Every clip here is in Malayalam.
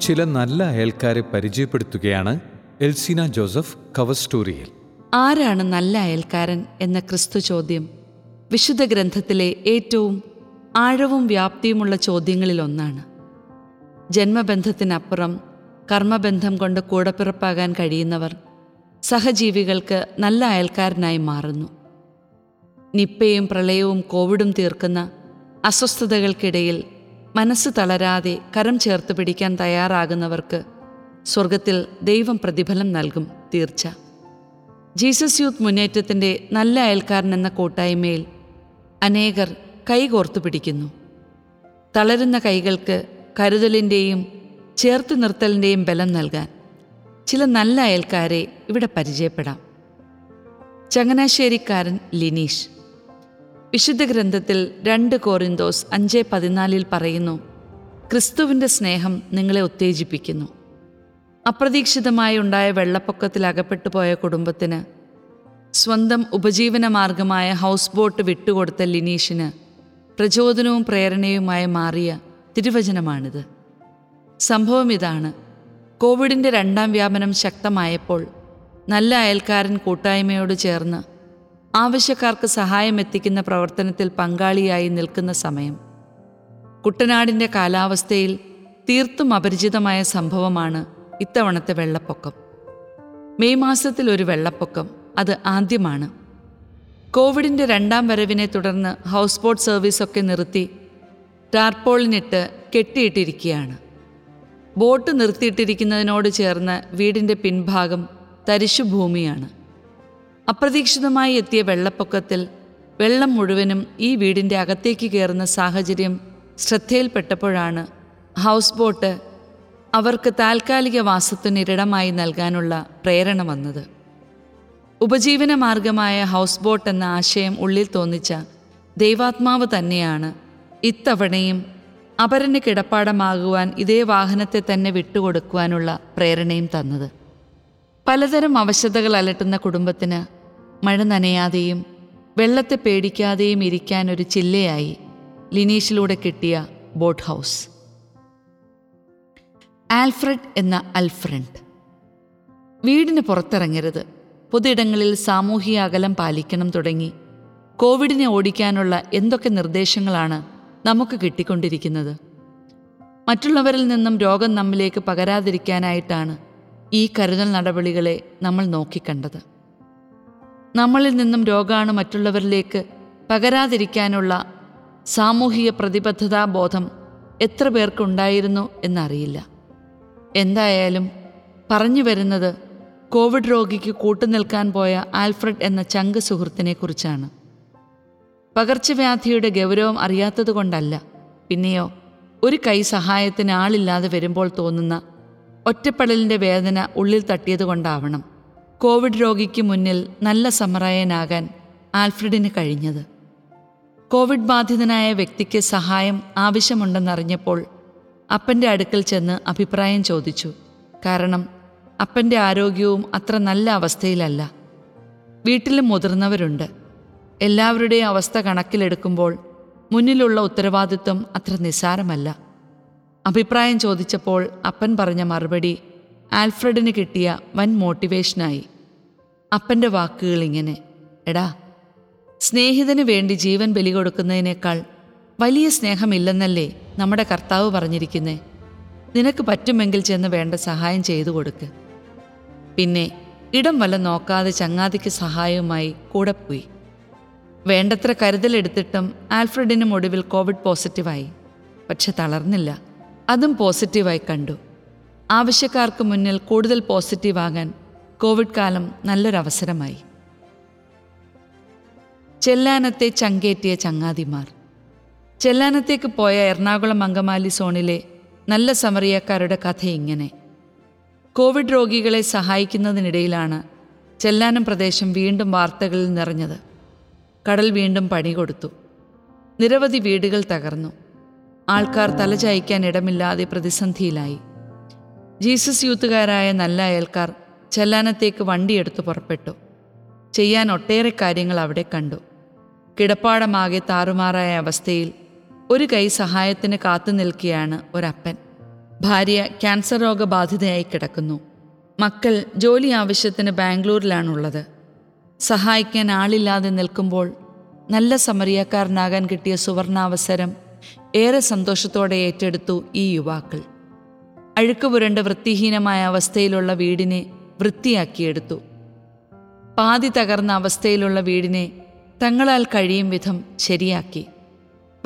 ചില നല്ല അയൽക്കാരെ പരിചയപ്പെടുത്തുകയാണ് എൽസീന ജോസഫ് കവർ സ്റ്റോറിയിൽ ആരാണ് നല്ല അയൽക്കാരൻ എന്ന ക്രിസ്തു ചോദ്യം? വിശുദ്ധ ഗ്രന്ഥത്തിലെ ഏറ്റവും ആഴവും വ്യാപ്തിയുമുള്ള ചോദ്യങ്ങളിലൊന്നാണ് ജന്മബന്ധത്തിനപ്പുറം കർമ്മബന്ധം കൊണ്ട് കൂടപ്പിറപ്പാകാൻ കഴിയുന്നവർ സഹജീവികൾക്ക് നല്ല അയൽക്കാരനായി മാറുന്നു. നിപ്പയും പ്രളയവും കോവിഡും തീർക്കുന്ന അസ്വസ്ഥതകൾക്കിടയിൽ മനസ്സ് തളരാതെ കരം ചേർത്ത് പിടിക്കാൻ തയ്യാറാകുന്നവർക്ക് സ്വർഗത്തിൽ ദൈവം പ്രതിഫലം നൽകും തീർച്ച. ജീസസ് യൂത്ത് മുന്നേറ്റത്തിന്റെ നല്ല അയൽക്കാരൻ എന്ന കൂട്ടായ്മയിൽ അനേകർ കൈകോർത്തു പിടിക്കുന്നു. തളരുന്ന കൈകൾക്ക് കരുതലിന്റെയും ചേർത്ത് നിർത്തലിന്റെയും ബലം നൽകാൻ ചില നല്ല അയൽക്കാരെ ഇവിടെ പരിചയപ്പെടാം. ചങ്ങനാശ്ശേരിക്കാരൻ ലിനീഷ്. വിശുദ്ധ ഗ്രന്ഥത്തിൽ രണ്ട് കോറിന്തോസ് അഞ്ച് പതിനാലിൽ പറയുന്നു ക്രിസ്തുവിന്റെ സ്നേഹം നിങ്ങളെ ഉത്തേജിപ്പിക്കുന്നു. അപ്രതീക്ഷിതമായി ഉണ്ടായ വെള്ളപ്പൊക്കത്തിൽ അകപ്പെട്ടു പോയ കുടുംബത്തിന് സ്വന്തം ഉപജീവന മാർഗമായ ഹൗസ് ബോട്ട് വിട്ടുകൊടുത്ത ലിനീഷിന് പ്രചോദനവും പ്രേരണയുമായി മാറിയ തിരുവചനമാണിത്. സംഭവം ഇതാണ്. കോവിഡിന്റെ രണ്ടാം വ്യാപനം ശക്തമായപ്പോൾ നല്ല അയൽക്കാരൻ കൂട്ടായ്മയോട് ചേർന്ന് ആവശ്യക്കാർക്ക് സഹായം എത്തിക്കുന്ന പ്രവർത്തനത്തിൽ പങ്കാളിയായി നിൽക്കുന്ന സമയം. കുട്ടനാടിന്റെ കാലാവസ്ഥയിൽ തീർത്തും അപരിചിതമായ സംഭവമാണ് ഇത്തവണത്തെ വെള്ളപ്പൊക്കം. മെയ് മാസത്തിൽ ഒരു വെള്ളപ്പൊക്കം അത് ആദ്യമാണ്. കോവിഡിന്റെ രണ്ടാം വരവിനെ തുടർന്ന് ഹൗസ് ബോട്ട് സർവീസൊക്കെ നിർത്തി ടാർപോളിനിട്ട് കെട്ടിയിട്ടിരിക്കുകയാണ്. ബോട്ട് നിർത്തിയിട്ടിരിക്കുന്നതിനോട് ചേർന്ന് വീടിന്റെ പിൻഭാഗം തരിശുഭൂമിയാണ്. അപ്രതീക്ഷിതമായി എത്തിയ വെള്ളപ്പൊക്കത്തിൽ വെള്ളം മുഴുവനും ഈ വീടിന്റെ അകത്തേക്ക് കയറുന്ന സാഹചര്യം ശ്രദ്ധയിൽപ്പെട്ടപ്പോഴാണ് ഹൗസ് ബോട്ട് അവർക്ക് താൽക്കാലിക വാസത്തിനിരിടമായി നൽകാനുള്ള പ്രേരണ വന്നത്. ഉപജീവന മാർഗമായ ഹൗസ് ബോട്ട് എന്ന ആശയം ഉള്ളിൽ തോന്നിച്ച ദൈവാത്മാവ് തന്നെയാണ് ഇത്തവണയും അപരന് കിടപ്പാടമാകുവാൻ ഇതേ വാഹനത്തെ തന്നെ വിട്ടുകൊടുക്കുവാനുള്ള പ്രേരണയും തന്നത്. പലതരം അവശതകൾ അലട്ടുന്ന കുടുംബത്തിന് മഴ നനയാതെയും വെള്ളത്തെ പേടിക്കാതെയും ഇരിക്കാൻ ഒരു ചില്ലയായി ലിനീഷിലൂടെ കിട്ടിയ ബോട്ട് ഹൗസ്. ആൽഫ്രഡ് എന്ന അൽഫ്രണ്ട്. വീടിന് പുറത്തിറങ്ങരുത്. പൊതുയിടങ്ങളിൽ സാമൂഹിക അകലം പാലിക്കണം തുടങ്ങി കോവിഡിനെ ഓടിക്കാനുള്ള എന്തൊക്കെ നിർദ്ദേശങ്ങളാണ് നമുക്ക് കിട്ടിക്കൊണ്ടിരിക്കുന്നത്? മറ്റുള്ളവരിൽ നിന്നും രോഗം നമ്മിലേക്ക് പകരാതിരിക്കാനായിട്ടാണ് ഈ കരുതൽ നടപടികളെ നമ്മൾ നോക്കിക്കണ്ടത്. നമ്മളിൽ നിന്നും രോഗാണു മറ്റുള്ളവരിലേക്ക് പകരാതിരിക്കാനുള്ള സാമൂഹിക പ്രതിബദ്ധതാ ബോധം എത്ര പേർക്കുണ്ടായിരുന്നു എന്നറിയില്ല. എന്തായാലും പറഞ്ഞു വരുന്നത് കോവിഡ് രോഗിക്ക് കൂട്ടുനിൽക്കാൻ പോയ ആൽഫ്രഡ് എന്ന ചങ്ക് സുഹൃത്തിനെ കുറിച്ചാണ് പകർച്ചവ്യാധിയുടെ ഗൗരവം അറിയാത്തതുകൊണ്ടല്ല പിന്നെയോ ഒരു കൈ സഹായത്തിന് ആളില്ലാതെ വരുമ്പോൾ തോന്നുന്ന ഒറ്റപ്പെടലിന്റെ വേദന ഉള്ളിൽ തട്ടിയതുകൊണ്ടാവണം. കോവിഡ് രോഗിക്ക് മുന്നിൽ നല്ല സമറായനാകാൻ ആൽഫ്രഡിന് കഴിഞ്ഞത്. കോവിഡ് ബാധിതനായ വ്യക്തിക്ക് സഹായം ആവശ്യമുണ്ടെന്നറിഞ്ഞപ്പോൾ അപ്പന്റെ അടുക്കൽ ചെന്ന് അഭിപ്രായം ചോദിച്ചു. കാരണം അപ്പന്റെ ആരോഗ്യവും അത്ര നല്ല അവസ്ഥയിലല്ല. വീട്ടിലും മുതിർന്നവരുണ്ട്. എല്ലാവരുടെയും അവസ്ഥ കണക്കിലെടുക്കുമ്പോൾ മുന്നിലുള്ള ഉത്തരവാദിത്വം അത്ര നിസ്സാരമല്ല. അഭിപ്രായം ചോദിച്ചപ്പോൾ അപ്പൻ പറഞ്ഞ മറുപടി ആൽഫ്രഡിന് കിട്ടിയ വൻ മോട്ടിവേഷനായി. അപ്പന്റെ വാക്കുകൾ ഇങ്ങനെ എടാ സ്നേഹിതന് വേണ്ടി ജീവൻ ബലി കൊടുക്കുന്നതിനേക്കാൾ വലിയ സ്നേഹമില്ലെന്നല്ലേ നമ്മുടെ കർത്താവ് പറഞ്ഞിരിക്കുന്നേ? നിനക്ക് പറ്റുമെങ്കിൽ ചെന്ന് വേണ്ട സഹായം ചെയ്തു കൊടുക്ക്. പിന്നെ ഇടം വല്ല നോക്കാതെ ചങ്ങാതിക്ക് സഹായവുമായി കൂടെ പോയി. വേണ്ടത്ര കരുതലെടുത്തിട്ടും ആൽഫ്രഡിനും ഒടുവിൽ കോവിഡ് പോസിറ്റീവായി. പക്ഷെ തളർന്നില്ല. അതും പോസിറ്റീവായി കണ്ടു. ആവശ്യക്കാർക്ക് മുന്നിൽ കൂടുതൽ പോസിറ്റീവാകാൻ കോവിഡ് കാലം നല്ലൊരവസരമായി. ചെല്ലാനത്തെ ചങ്കേറ്റിയ ചങ്ങാതിമാർ. ചെല്ലാനത്തേക്ക് പോയ എറണാകുളം അങ്കമാലി സോണിലെ നല്ല സമറിയക്കാരുടെ കഥ ഇങ്ങനെ. കോവിഡ് രോഗികളെ സഹായിക്കുന്നതിനിടയിലാണ് ചെല്ലാനം പ്രദേശം വീണ്ടും വാർത്തകളിൽ നിറഞ്ഞത്. കടൽ വീണ്ടും പണി കൊടുത്തു. നിരവധി വീടുകൾ തകർന്നു. ആൾക്കാർ തലചായ്ക്കാൻ ഇടമില്ലാതെ പ്രതിസന്ധിയിലായി. ജീസസ് യൂത്തുകാരായ നല്ല അയൽക്കാർ ചെല്ലാനത്തേക്ക് വണ്ടിയെടുത്ത് പുറപ്പെട്ടു. ചെയ്യാൻ ഒട്ടേറെ കാര്യങ്ങൾ അവിടെ കണ്ടു. കിടപ്പാടമാകെ താറുമാറായ അവസ്ഥയിൽ ഒരു കൈ സഹായത്തിന് കാത്തു നിൽക്കുകയാണ് ഒരപ്പൻ. ഭാര്യ ക്യാൻസർ രോഗബാധിതയായി കിടക്കുന്നു. മക്കൾ ജോലി ആവശ്യത്തിന് ബാംഗ്ലൂരിലാണുള്ളത്. സഹായിക്കാൻ ആളില്ലാതെ നിൽക്കുമ്പോൾ നല്ല സമറിയക്കാരനാകാൻ കിട്ടിയ സുവർണാവസരം ഏറെ സന്തോഷത്തോടെ ഏറ്റെടുത്തു ഈ യുവാക്കൾ. അഴുക്ക് പുരണ്ട വൃത്തിഹീനമായ അവസ്ഥയിലുള്ള വീടിനെ വൃത്തിയാക്കിയെടുത്തു. പാതി തകർന്ന അവസ്ഥയിലുള്ള വീടിനെ തങ്ങളാൽ കഴിയും വിധം ശരിയാക്കി.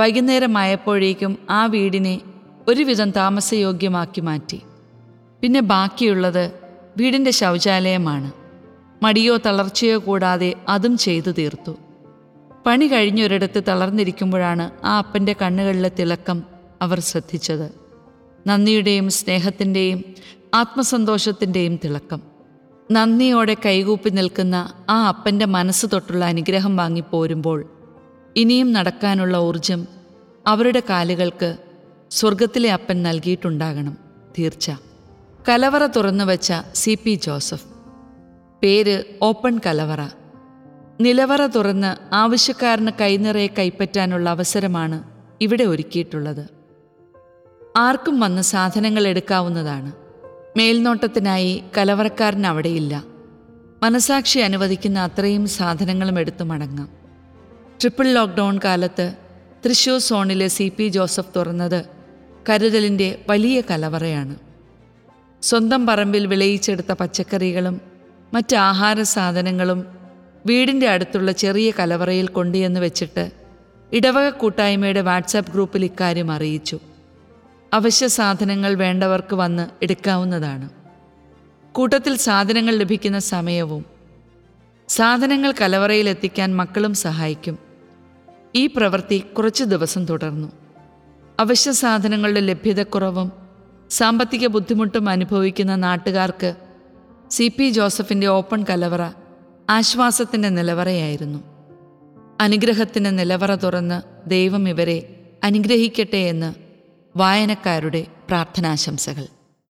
വൈകുന്നേരമായപ്പോഴേക്കും ആ വീടിനെ ഒരുവിധം താമസയോഗ്യമാക്കി മാറ്റി. പിന്നെ ബാക്കിയുള്ളത് വീടിന്റെ ശൗചാലയമാണ്. മടിയോ തളർച്ചയോ കൂടാതെ അതും ചെയ്തു തീർത്തു. പണി കഴിഞ്ഞൊരിടത്ത് തളർന്നിരിക്കുമ്പോഴാണ് ആ അപ്പന്റെ കണ്ണുകളിലെ തിളക്കം അവർ ശ്രദ്ധിച്ചത്. നന്ദിയുടെയും സ്നേഹത്തിന്റെയും ആത്മസന്തോഷത്തിന്റെയും തിളക്കം. നന്ദിയോടെ കൈകൂപ്പി നിൽക്കുന്ന ആ അപ്പന്റെ മനസ്സ് തൊട്ടുള്ള അനുഗ്രഹം വാങ്ങിപ്പോരുമ്പോൾ ഇനിയും നടക്കാനുള്ള ഊർജം അവരുടെ കാലുകൾക്ക് സ്വർഗത്തിലെ അപ്പൻ നൽകിയിട്ടുണ്ടാകണം. തീർച്ച. കലവറ തുറന്നു വച്ച സി പി ജോസഫ്. പേര് ഓപ്പൺ കലവറ. നിലവറ തുറന്ന് ആവശ്യക്കാരന് കൈനിറയെ കൈപ്പറ്റാനുള്ള അവസരമാണ് ഇവിടെ ഒരുക്കിയിട്ടുള്ളത്. ആർക്കും വന്ന് സാധനങ്ങൾ എടുക്കാവുന്നതാണ്. മേൽനോട്ടത്തിനായി കലവറക്കാരൻ അവിടെയില്ല. മനസാക്ഷി അനുവദിക്കുന്ന അത്രയും സാധനങ്ങളും എടുത്തു മടങ്ങാം. ട്രിപ്പിൾ ലോക്ക്ഡൗൺ കാലത്ത് തൃശൂർ സോണിലെ സി പി ജോസഫ് തുറന്നത് കരുതലിന്റെ വലിയ കലവറയാണ്. സ്വന്തം പറമ്പിൽ വിളയിച്ചെടുത്ത പച്ചക്കറികളും മറ്റ് ആഹാര സാധനങ്ങളും വീടിന്റെ അടുത്തുള്ള ചെറിയ കലവറയിൽ കൊണ്ടുവന്ന് വെച്ചിട്ട് ഇടവക കൂട്ടായ്മയുടെ വാട്സാപ്പ് ഗ്രൂപ്പിൽ ഇക്കാര്യം അറിയിച്ചു. അവശ്യ സാധനങ്ങൾ വേണ്ടവർക്ക് വന്ന് എടുക്കാവുന്നതാണ്. കൂട്ടത്തിൽ സാധനങ്ങൾ ലഭിക്കുന്ന സമയവും സാധനങ്ങൾ കലവറയിൽ എത്തിക്കാൻ മക്കളും സഹായിക്കും. ഈ പ്രവൃത്തി കുറച്ച് ദിവസം തുടർന്നു. അവശ്യ സാധനങ്ങളുടെ ലഭ്യതക്കുറവും സാമ്പത്തിക ബുദ്ധിമുട്ടും അനുഭവിക്കുന്ന നാട്ടുകാർക്ക് സി പി ജോസഫിന്റെ ഓപ്പൺ കലവറ ആശ്വാസത്തിന്റെ നിലവറയായിരുന്നു. അനുഗ്രഹത്തിന്റെ നിലവറ തുറന്ന് ദൈവം ഇവരെ അനുഗ്രഹിക്കട്ടെ എന്ന് വായനക്കാരുടെ പ്രാർത്ഥനാശംസകൾ.